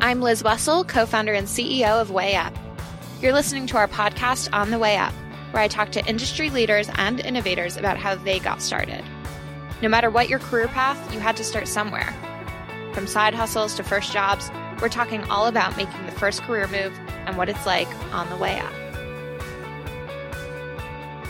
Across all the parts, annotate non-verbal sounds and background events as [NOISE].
I'm Liz Wessel, co founder and CEO of Way Up. You're listening to our podcast, On the Way Up, where I talk to industry leaders and innovators about how they got started. No matter what your career path, you had to start somewhere. From side hustles to first jobs, we're talking all about making the first career move and what it's like on the way up.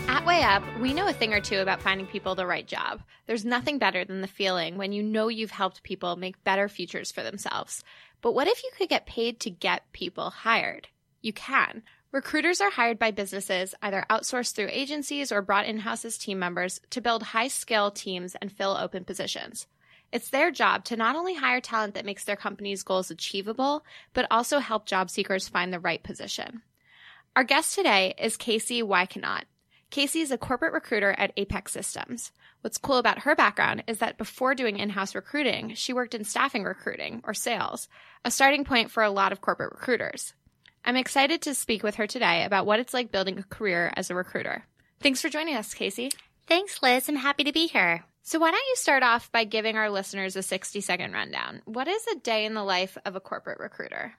At Way Up, we know a thing or two about finding people the right job. There's nothing better than the feeling when you know you've helped people make better futures for themselves. But what if you could get paid to get people hired? You can. Recruiters are hired by businesses, either outsourced through agencies or brought in house as team members, to build high skill teams and fill open positions. It's their job to not only hire talent that makes their company's goals achievable, but also help job seekers find the right position. Our guest today is Casey Wykenot. Casey is a corporate recruiter at Apex Systems. What's cool about her background is that before doing in house recruiting, she worked in staffing recruiting or sales, a starting point for a lot of corporate recruiters. I'm excited to speak with her today about what it's like building a career as a recruiter. Thanks for joining us, Casey. Thanks, Liz. I'm happy to be here. So, why don't you start off by giving our listeners a 60 second rundown? What is a day in the life of a corporate recruiter?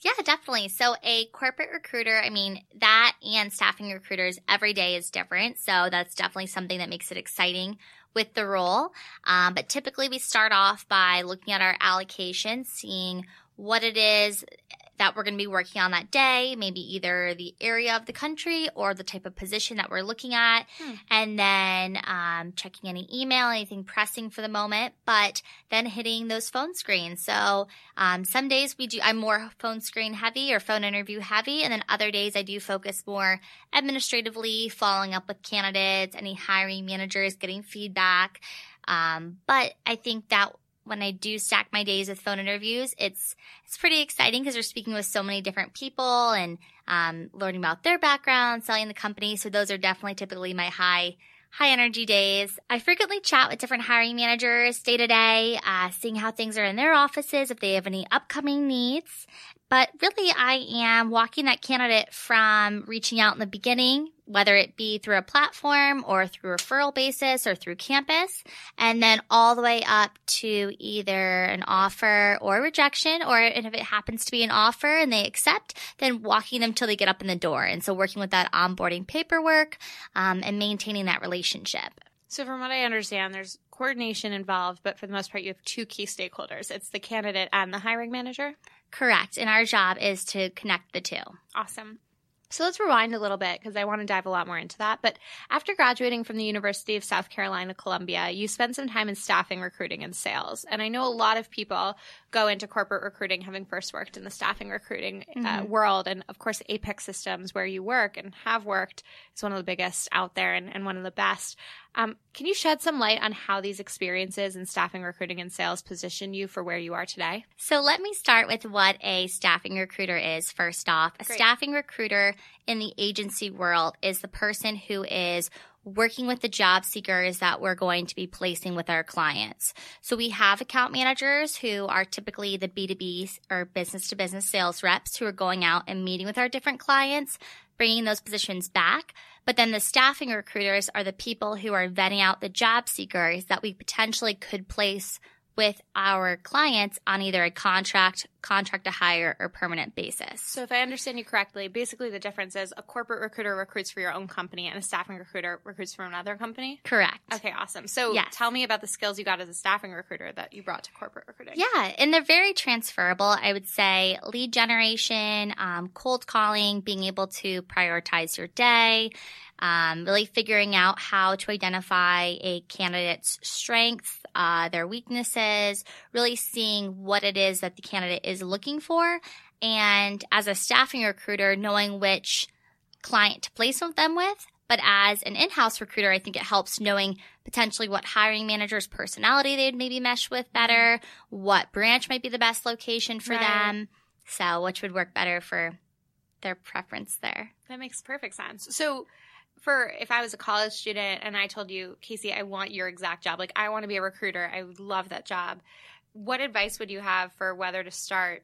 Yeah, definitely. So, a corporate recruiter, I mean, that and staffing recruiters, every day is different. So, that's definitely something that makes it exciting with the role. Um, but typically, we start off by looking at our allocation, seeing what it is that we're going to be working on that day, maybe either the area of the country or the type of position that we're looking at, hmm. and then um, checking any email, anything pressing for the moment, but then hitting those phone screens. So um, some days we do, I'm more phone screen heavy or phone interview heavy, and then other days I do focus more administratively, following up with candidates, any hiring managers, getting feedback. Um, but I think that when I do stack my days with phone interviews, it's it's pretty exciting because we're speaking with so many different people and um, learning about their background, selling the company. So those are definitely typically my high high energy days. I frequently chat with different hiring managers day to day, uh, seeing how things are in their offices, if they have any upcoming needs. But really, I am walking that candidate from reaching out in the beginning, whether it be through a platform or through referral basis or through campus, and then all the way up to either an offer or rejection, or if it happens to be an offer and they accept, then walking them till they get up in the door. And so working with that onboarding paperwork um, and maintaining that relationship. So, from what I understand, there's coordination involved, but for the most part, you have two key stakeholders it's the candidate and the hiring manager. Correct. And our job is to connect the two. Awesome. So let's rewind a little bit because I want to dive a lot more into that. But after graduating from the University of South Carolina, Columbia, you spent some time in staffing, recruiting, and sales. And I know a lot of people go into corporate recruiting having first worked in the staffing recruiting uh, mm-hmm. uh, world. And of course, Apex Systems, where you work and have worked, is one of the biggest out there and, and one of the best. Um, can you shed some light on how these experiences in staffing, recruiting, and sales position you for where you are today? So let me start with what a staffing recruiter is first off. A Great. staffing recruiter in the agency world is the person who is working with the job seekers that we're going to be placing with our clients. So we have account managers who are typically the B2B or business to business sales reps who are going out and meeting with our different clients, bringing those positions back. But then the staffing recruiters are the people who are vetting out the job seekers that we potentially could place with our clients on either a contract, contract to hire, or permanent basis. So, if I understand you correctly, basically the difference is a corporate recruiter recruits for your own company and a staffing recruiter recruits for another company? Correct. Okay, awesome. So, yes. tell me about the skills you got as a staffing recruiter that you brought to corporate recruiting. Yeah, and they're very transferable. I would say lead generation, um, cold calling, being able to prioritize your day um, really figuring out how to identify a candidate's strengths, uh, their weaknesses, really seeing what it is that the candidate is looking for. And as a staffing recruiter, knowing which client to place them with. But as an in-house recruiter, I think it helps knowing potentially what hiring manager's personality they'd maybe mesh with better, what branch might be the best location for right. them. So which would work better for their preference there. That makes perfect sense. So for if I was a college student and I told you, Casey, I want your exact job, like I want to be a recruiter, I would love that job. What advice would you have for whether to start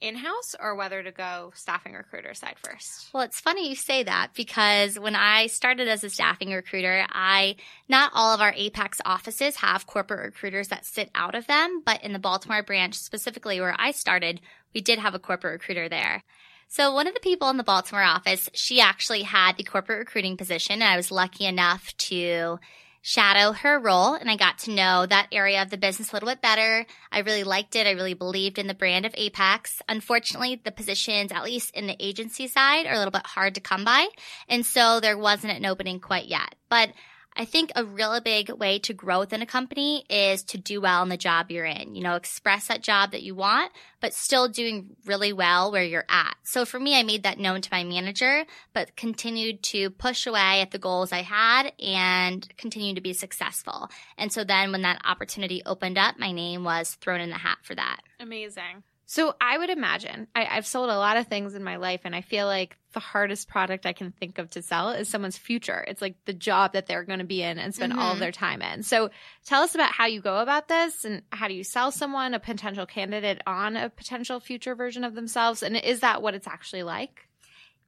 in house or whether to go staffing recruiter side first? Well, it's funny you say that because when I started as a staffing recruiter, I not all of our Apex offices have corporate recruiters that sit out of them, but in the Baltimore branch specifically where I started, we did have a corporate recruiter there. So one of the people in the Baltimore office, she actually had the corporate recruiting position and I was lucky enough to shadow her role and I got to know that area of the business a little bit better. I really liked it. I really believed in the brand of Apex. Unfortunately, the positions, at least in the agency side, are a little bit hard to come by. And so there wasn't an opening quite yet. But I think a really big way to grow within a company is to do well in the job you're in. You know, express that job that you want, but still doing really well where you're at. So for me, I made that known to my manager, but continued to push away at the goals I had and continue to be successful. And so then when that opportunity opened up, my name was thrown in the hat for that. Amazing. So I would imagine I, have sold a lot of things in my life, and I feel like the hardest product I can think of to sell is someone's future. It's like the job that they're going to be in and spend mm-hmm. all of mm-hmm. their time in. So tell us about how you go about this, and how do you sell someone a potential candidate on a potential future version of themselves, and is that what it's actually like?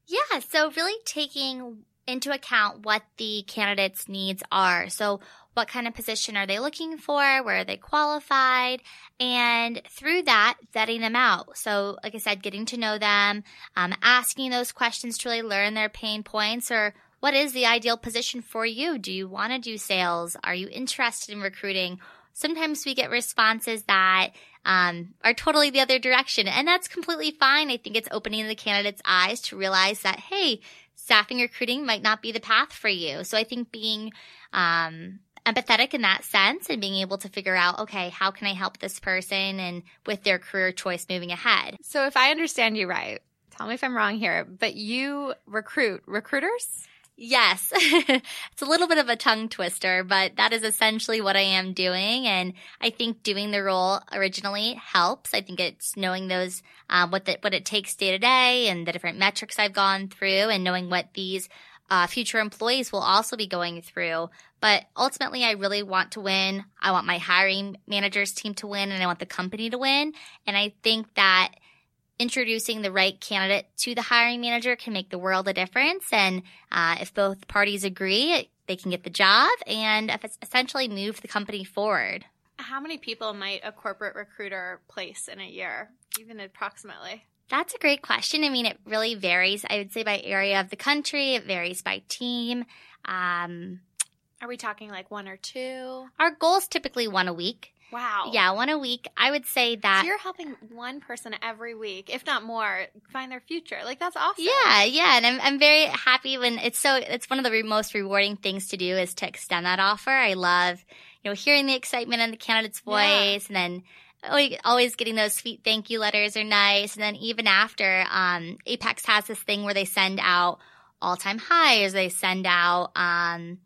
Yeah. So really taking into account what the candidate's needs are. So what kind of position are they looking for? Where are they qualified? And through that, vetting them out. So, like I said, getting to know them, um, asking those questions to really learn their pain points or what is the ideal position for you? Do you want to do sales? Are you interested in recruiting? Sometimes we get responses that um, are totally the other direction, and that's completely fine. I think it's opening the candidate's eyes to realize that, hey, staffing recruiting might not be the path for you. So I think being um, empathetic in that sense and being able to figure out, okay, how can I help this person and with their career choice moving ahead. So if I understand you right, tell me if I'm wrong here, but you recruit recruiters? Yes. [LAUGHS] it's a little bit of a tongue twister, but that is essentially what I am doing. And I think doing the role originally helps. I think it's knowing those, uh, what the, what it takes day to day and the different metrics I've gone through and knowing what these uh, future employees will also be going through. But ultimately, I really want to win. I want my hiring managers team to win and I want the company to win. And I think that introducing the right candidate to the hiring manager can make the world a difference. And uh, if both parties agree, they can get the job and essentially move the company forward. How many people might a corporate recruiter place in a year, even approximately? That's a great question. I mean, it really varies. I would say by area of the country, it varies by team. Um, Are we talking like one or two? Our goal is typically one a week. Wow. Yeah, one a week. I would say that. So you're helping one person every week, if not more, find their future. Like that's awesome. Yeah, yeah, and I'm I'm very happy when it's so. It's one of the re- most rewarding things to do is to extend that offer. I love, you know, hearing the excitement in the candidate's voice, yeah. and then always getting those sweet thank you letters are nice. And then even after, um, Apex has this thing where they send out all time highs. They send out, um,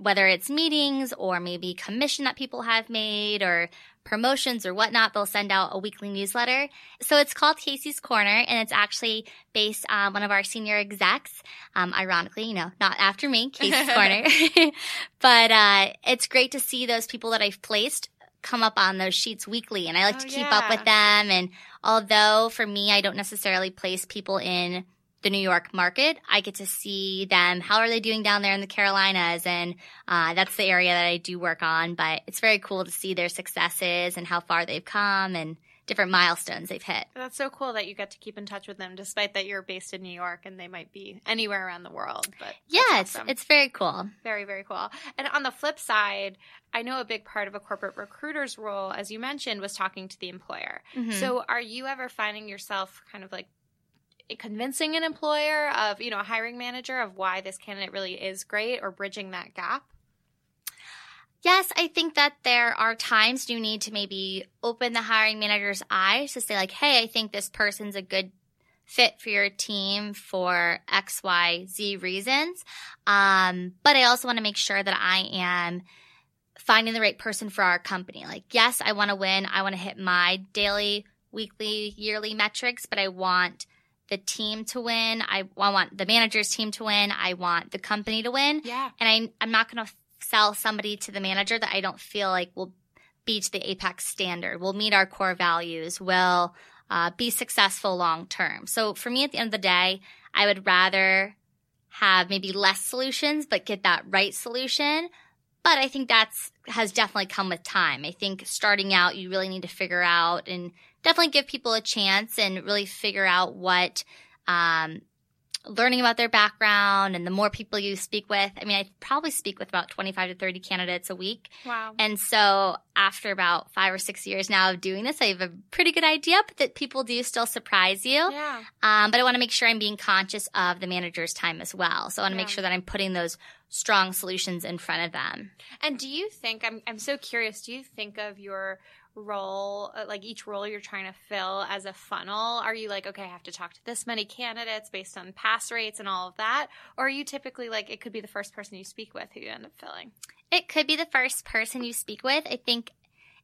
whether it's meetings or maybe commission that people have made or promotions or whatnot, they'll send out a weekly newsletter. So it's called Casey's Corner and it's actually based on one of our senior execs. Um, ironically, you know, not after me, Casey's [LAUGHS] Corner. [LAUGHS] but, uh, it's great to see those people that I've placed come up on those sheets weekly and I like oh, to keep yeah. up with them. And although for me, I don't necessarily place people in the New York market, I get to see them. How are they doing down there in the Carolinas? And uh, that's the area that I do work on. But it's very cool to see their successes and how far they've come and different milestones they've hit. That's so cool that you get to keep in touch with them, despite that you're based in New York and they might be anywhere around the world. But yeah, awesome. it's it's very cool. Very very cool. And on the flip side, I know a big part of a corporate recruiter's role, as you mentioned, was talking to the employer. Mm-hmm. So are you ever finding yourself kind of like convincing an employer of you know a hiring manager of why this candidate really is great or bridging that gap Yes, I think that there are times you need to maybe open the hiring manager's eyes to say like, hey, I think this person's a good fit for your team for X, Y, Z reasons. Um, but I also want to make sure that I am finding the right person for our company. Like, yes, I want to win. I want to hit my daily, weekly, yearly metrics, but I want the team to win. I, I want the manager's team to win. I want the company to win. Yeah. And I, I'm not going to sell somebody to the manager that I don't feel like will be to the Apex standard, will meet our core values, will uh, be successful long term. So for me, at the end of the day, I would rather have maybe less solutions, but get that right solution. But I think that's has definitely come with time. I think starting out, you really need to figure out and definitely give people a chance and really figure out what um, learning about their background and the more people you speak with. I mean, I probably speak with about 25 to 30 candidates a week. Wow. And so after about five or six years now of doing this, I have a pretty good idea, but that people do still surprise you. Yeah. Um, but I want to make sure I'm being conscious of the manager's time as well. So I want to Yeah. make sure that I'm putting those strong solutions in front of them. And do you think I'm I'm so curious, do you think of your role uh, like each role you're trying to fill as a funnel? Are you like, okay, I have to talk to this many candidates based on pass rates and all of that? Or are you typically like it could be the first person you speak with who you end up filling? It could be the first person you speak with. I think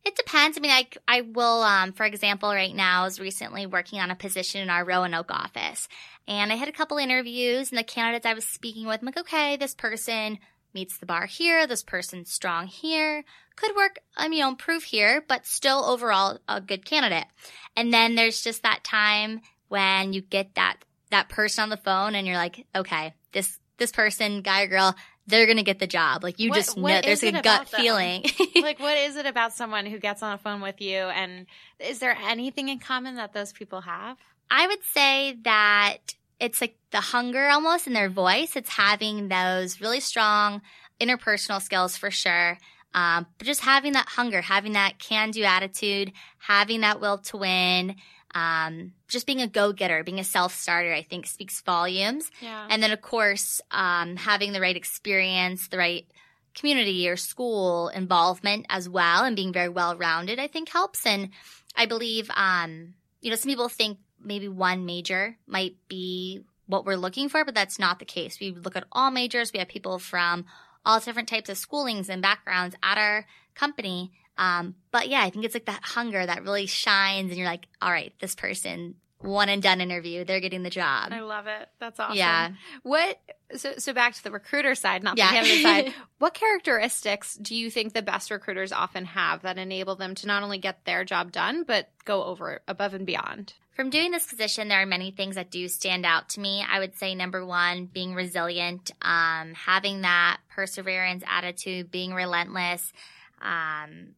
it depends. I mean, I, I will, um, for example, right now, I was recently working on a position in our Roanoke office. And I had a couple interviews, and the candidates I was speaking with, I'm like, okay, this person meets the bar here, this person's strong here, could work, you know, improve here, but still overall a good candidate. And then there's just that time when you get that that person on the phone and you're like, okay, this this person, guy or girl, they're gonna get the job. Like you What- just know there's a gut feeling. [LAUGHS] like what is it about someone who gets on a phone with you and is there anything in common that those people have? I would say that it's like the hunger almost in their voice. It's having those really strong interpersonal skills for sure. Um, but just having that hunger, having that can do attitude, having that will to win, um, just being a go getter, being a self starter, I think speaks volumes. Yeah. And then, of course, um, having the right experience, the right community or school involvement as well, and being very well rounded, I think helps. And I believe, um, you know, some people think maybe one major might be what we're looking for, but that's not the case. We look at all majors. We have people from all different types of schoolings and backgrounds at our company. Um, but yeah, I think it's like that hunger that really shines, and you're like, all right, this person, one and done interview, they're getting the job. I love it. That's awesome. Yeah. What so so back to the recruiter side, not Yeah. the candidate side. [LAUGHS] What characteristics do you think the best recruiters often have that enable them to not only get their job done, but go over above and beyond? From doing this position, there are many things that do stand out to me. I would say number one, being resilient, um, having that perseverance attitude, being relentless, um,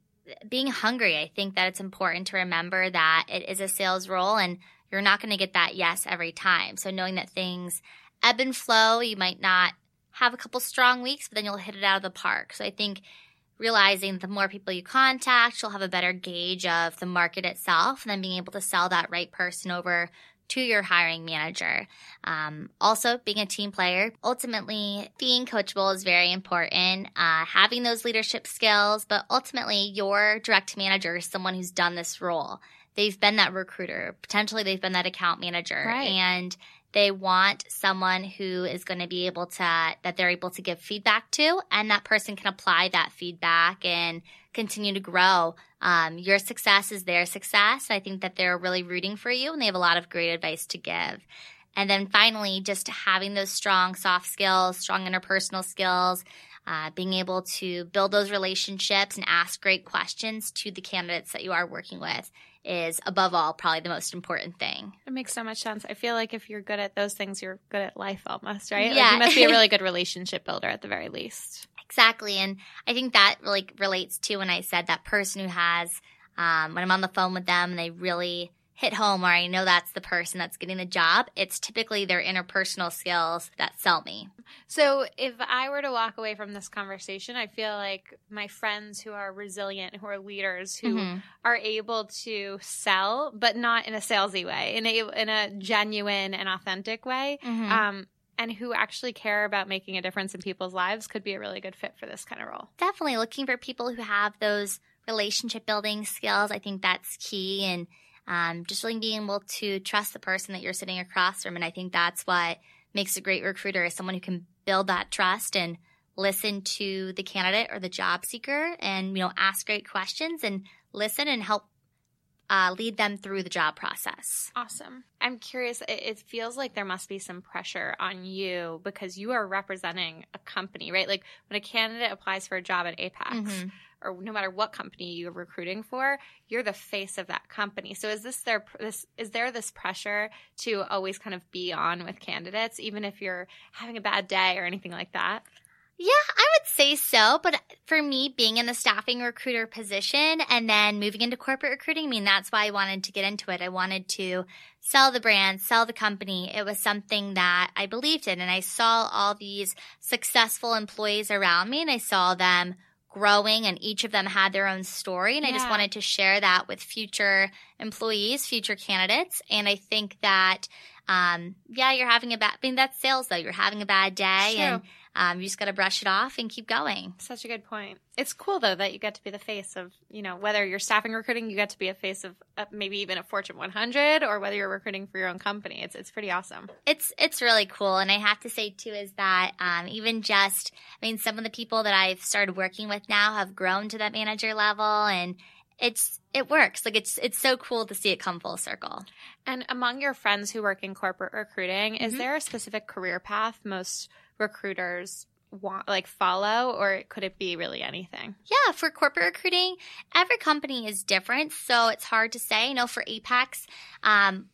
being hungry. I think that it's important to remember that it is a sales role and you're not going to get that yes every time. So knowing that things ebb and flow, you might not have a couple strong weeks, but then you'll hit it out of the park. So I think realizing the more people you contact, you'll have a better gauge of the market itself and then being able to sell that right person over to your hiring manager. Um, also, being a team player, ultimately being coachable is very important. Uh, having those leadership skills, but ultimately your direct manager is someone who's done this role. They've been that recruiter. Potentially they've been that account manager. Right. And they want someone who is going to be able to, that they're able to give feedback to, and that person can apply that feedback and continue to grow. Um, your success is their success. I think that they're really rooting for you and they have a lot of great advice to give. And then finally, just having those strong soft skills, strong interpersonal skills, uh, being able to build those relationships and ask great questions to the candidates that you are working with is above all probably the most important thing. It makes so much sense. I feel like if you're good at those things, you're good at life almost, right? Like, Yeah. you must be a really [LAUGHS] good relationship builder at the very least. Exactly. And I think that really relates to when I said that person who has, um, when I'm on the phone with them and they really hit home or I know that's the person that's getting the job, it's typically their interpersonal skills that sell me. So, if I were to walk away from this conversation, I feel like my friends who are resilient, who are leaders, who Mhm. are able to sell, but not in a salesy way, in a in a genuine and authentic way, Mhm. um, and who actually care about making a difference in people's lives, could be a really good fit for this kind of role. Definitely looking for people who have those relationship building skills. I think that's key. And um, just really being able to trust the person that you're sitting across from. And I think that's what makes a great recruiter is someone who can build that trust and listen to the candidate or the job seeker and, you know, ask great questions and listen and help uh, lead them through the job process. Awesome. I'm curious. It, it feels like there must be some pressure on you because you are representing a company, right? Like when a candidate applies for a job at Apex, Mhm. Or no matter what company you're recruiting for, you're the face of that company. So is this their this is there this pressure to always kind of be on with candidates, even if you're having a bad day or anything like that? Yeah, I would say so. But for me, being in the staffing recruiter position and then moving into corporate recruiting, I mean, that's why I wanted to get into it. I wanted to sell the brand, sell the company. It was something that I believed in. And I saw all these successful employees around me and I saw them growing and each of them had their own story. And yeah. I just wanted to share that with future employees, future candidates. And I think that, um, yeah, you're having a bad, I mean, that's sales though. You're having a bad day and um, you just got to brush it off and keep going. Such a good point. It's cool though that you get to be the face of, you know, whether you're staffing recruiting, you get to be a face of uh, maybe even a Fortune 100, or whether you're recruiting for your own company. It's it's pretty awesome. It's it's really cool, and I have to say too is that um, even just, I mean, some of the people that I've started working with now have grown to that manager level, and it's it works. Like it's it's so cool to see it come full circle. And among your friends who work in corporate recruiting, mm-hmm. is there a specific career path most recruiters want like follow or could it be really anything yeah for corporate recruiting every company is different so it's hard to say you know for apex um,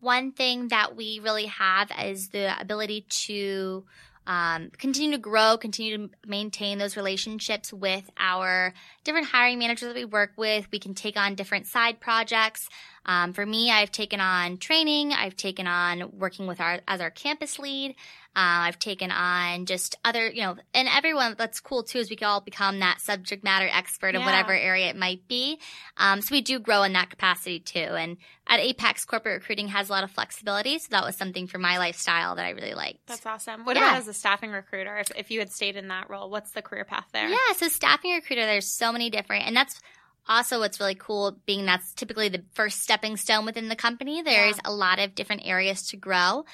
one thing that we really have is the ability to um, continue to grow, continue to maintain those relationships with our different hiring managers that we work with. We can take on different side projects. Um, for me, I've taken on training. I've taken on working with our as our campus lead. Uh, I've taken on just other, you know, and everyone that's cool too is we can all become that subject matter expert yeah. of whatever area it might be. Um, so we do grow in that capacity too. And at Apex, corporate recruiting has a lot of flexibility. So that was something for my lifestyle that I really liked. That's awesome. What yeah. about as a staffing recruiter? If, if you had stayed in that role, what's the career path there? Yeah. So staffing recruiter, there's so many different, and that's also what's really cool being that's typically the first stepping stone within the company there's yeah. a lot of different areas to grow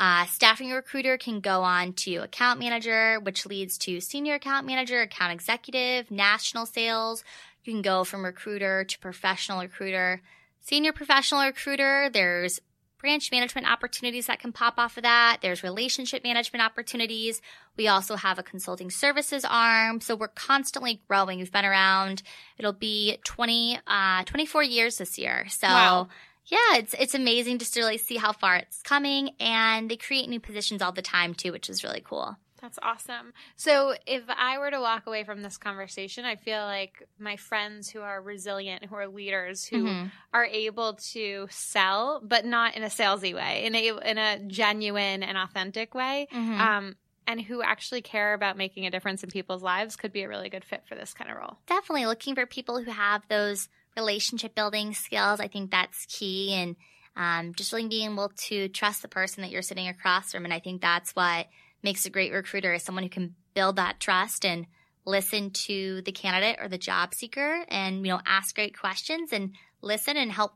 uh, staffing recruiter can go on to account manager, which leads to senior account manager, account executive, national sales. You can go from recruiter to professional recruiter. Senior professional recruiter, there's branch management opportunities that can pop off of that. There's relationship management opportunities. We also have a consulting services arm. So we're constantly growing. We've been around, it'll be 20, uh, 24 years this year. So wow yeah, it's it's amazing just to really see how far it's coming, and they create new positions all the time too, which is really cool. That's awesome. So, if I were to walk away from this conversation, I feel like my friends who are resilient, who are leaders, who mm-hmm. are able to sell, but not in a salesy way, in a in a genuine and authentic way, mm-hmm. um, and who actually care about making a difference in people's lives, could be a really good fit for this kind of role. Definitely looking for people who have those relationship building skills. I think that's key. And um, just really being able to trust the person that you're sitting across from. And I think that's what makes a great recruiter is someone who can build that trust and listen to the candidate or the job seeker and, you know, ask great questions and listen and help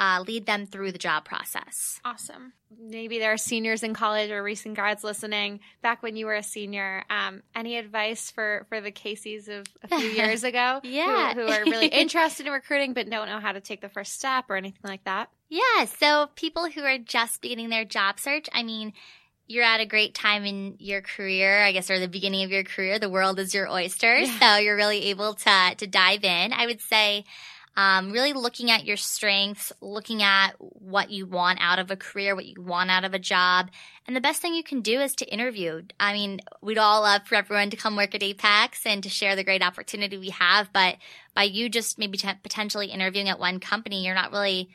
uh, lead them through the job process. Awesome. Maybe there are seniors in college or recent grads listening. Back when you were a senior, um, any advice for for the Caseys of a few [LAUGHS] years ago? yeah, who, who are really [LAUGHS] interested in recruiting but don't know how to take the first step or anything like that. Yeah. So people who are just beginning their job search, I mean, you're at a great time in your career, I guess, or the beginning of your career. The world is your oyster. Yeah. So you're really able to, to dive in. I would say, um, really looking at your strengths, looking at what you want out of a career, what you want out of a job. And the best thing you can do is to interview. I mean, we'd all love for everyone to come work at Apex and to share the great opportunity we have. But by you just maybe t- potentially interviewing at one company, you're not really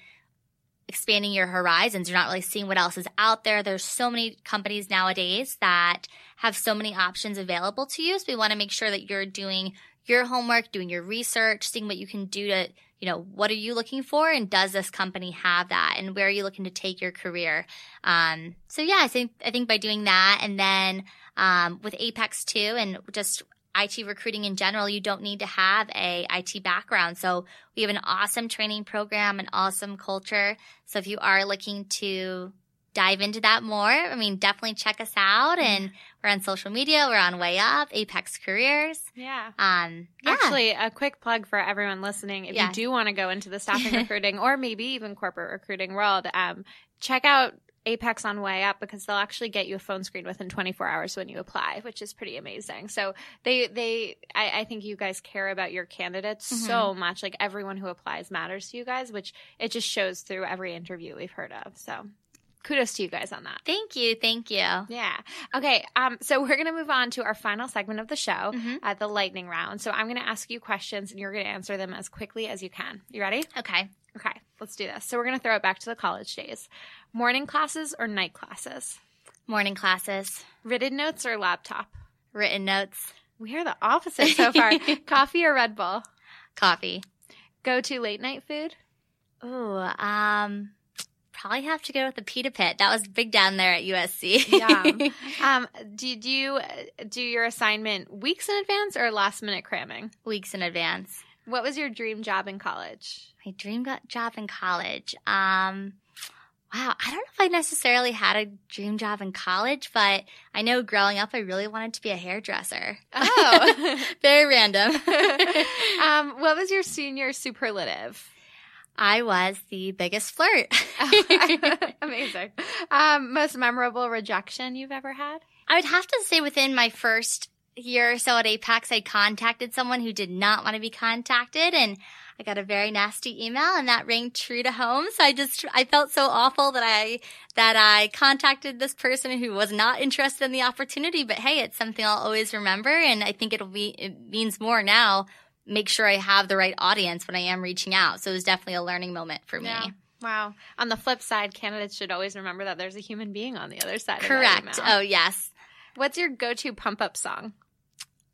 expanding your horizons. You're not really seeing what else is out there. There's so many companies nowadays that have so many options available to you. So we want to make sure that you're doing your homework, doing your research, seeing what you can do to you know, what are you looking for? And does this company have that? And where are you looking to take your career? Um, so yeah, I think, I think by doing that and then, um, with Apex too and just IT recruiting in general, you don't need to have a IT background. So we have an awesome training program, an awesome culture. So if you are looking to dive into that more, I mean, definitely check us out. And we're on social media. We're on Way Up, Apex Careers. Yeah. Um, yeah. Actually, a quick plug for everyone listening. If you do want to go into the staffing [LAUGHS] recruiting or maybe even corporate recruiting world, um, check out Apex on way up because they'll actually get you a phone screen within 24 hours when you apply, which is pretty amazing. So they they I, I think you guys care about your candidates Mhm. so much. Like everyone who applies matters to you guys, which it just shows through every interview we've heard of. So kudos to you guys on that. Thank you. Thank you. Yeah. Okay. Um. So [LAUGHS] we're gonna move on to our final segment of the show, Mhm. uh, the lightning round. So I'm gonna ask you questions, and you're gonna answer them as quickly as you can. You ready? Okay. Okay. Let's do this. So we're gonna throw it back to the college days. Morning classes or night classes? Morning classes, Written notes or laptop? written notes, We are the opposite so far. [LAUGHS] Coffee or Red Bull? coffee. Go to late night food? Ooh, um, probably have to go with the pita pit. That was big down there at USC. Yum. [LAUGHS] Um, do, do you do your assignment weeks in advance or last minute cramming? Weeks in advance. What was your dream job in college? My dream job in college. Um, wow, I don't know if I necessarily had a dream job in college, but I know growing up I really wanted to be a hairdresser. Oh. [LAUGHS] Very random. [LAUGHS] um, what was your senior superlative? I was the biggest flirt. [LAUGHS] Amazing. Um, most memorable rejection you've ever had? I would have to say within my first year or so at Apex, I contacted someone who did not want to be contacted and I got a very nasty email and that rang true to home. So I just, I felt so awful that I, that I contacted this person who was not interested in the opportunity. But hey, it's something I'll always remember. And I think it'll be, it means more now. Make sure I have the right audience when I am reaching out. So it was definitely a learning moment for me. Yeah. Wow. On the flip side, candidates should always remember that there's a human being on the other side. Correct. Oh, yes. What's your go-to pump-up song?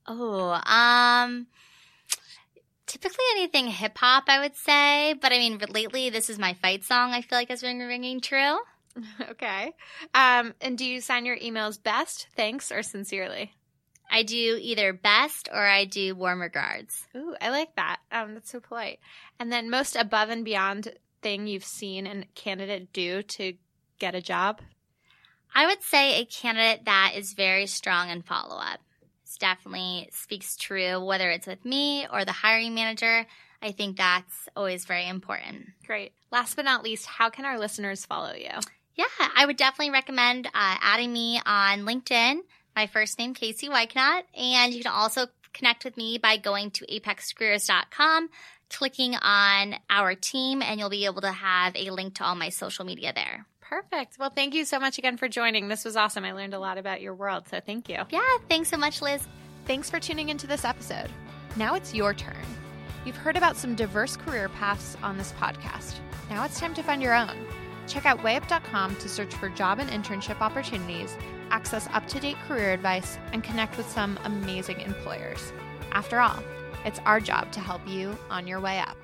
Oh, um, typically anything hip hop, I would say. But I mean, lately, this is my fight song. I feel like has been ringing true. [LAUGHS] okay. Um, and do you sign your emails best, thanks, or sincerely? I do either best or I do warm regards. Ooh, I like that. Um, that's so polite. And then most above and beyond thing you've seen a candidate do to get a job? I would say a candidate that is very strong in follow up. It's definitely speaks true, whether it's with me or the hiring manager. I think that's always very important. Great. Last but not least, how can our listeners follow you? Yeah, I would definitely recommend uh, adding me on LinkedIn. My first name, Casey Weichnaut. And you can also connect with me by going to apexcareers.com, clicking on our team, and you'll be able to have a link to all my social media there. Perfect. Well, thank you so much again for joining. This was awesome. I learned a lot about your world, so thank you. Yeah, thanks so much, Liz. Thanks for tuning into this episode. Now it's your turn. You've heard about some diverse career paths on this podcast. Now it's time to find your own. Check out wayup.com to search for job and internship opportunities, access up to date career advice, and connect with some amazing employers. After all, it's our job to help you on your way up.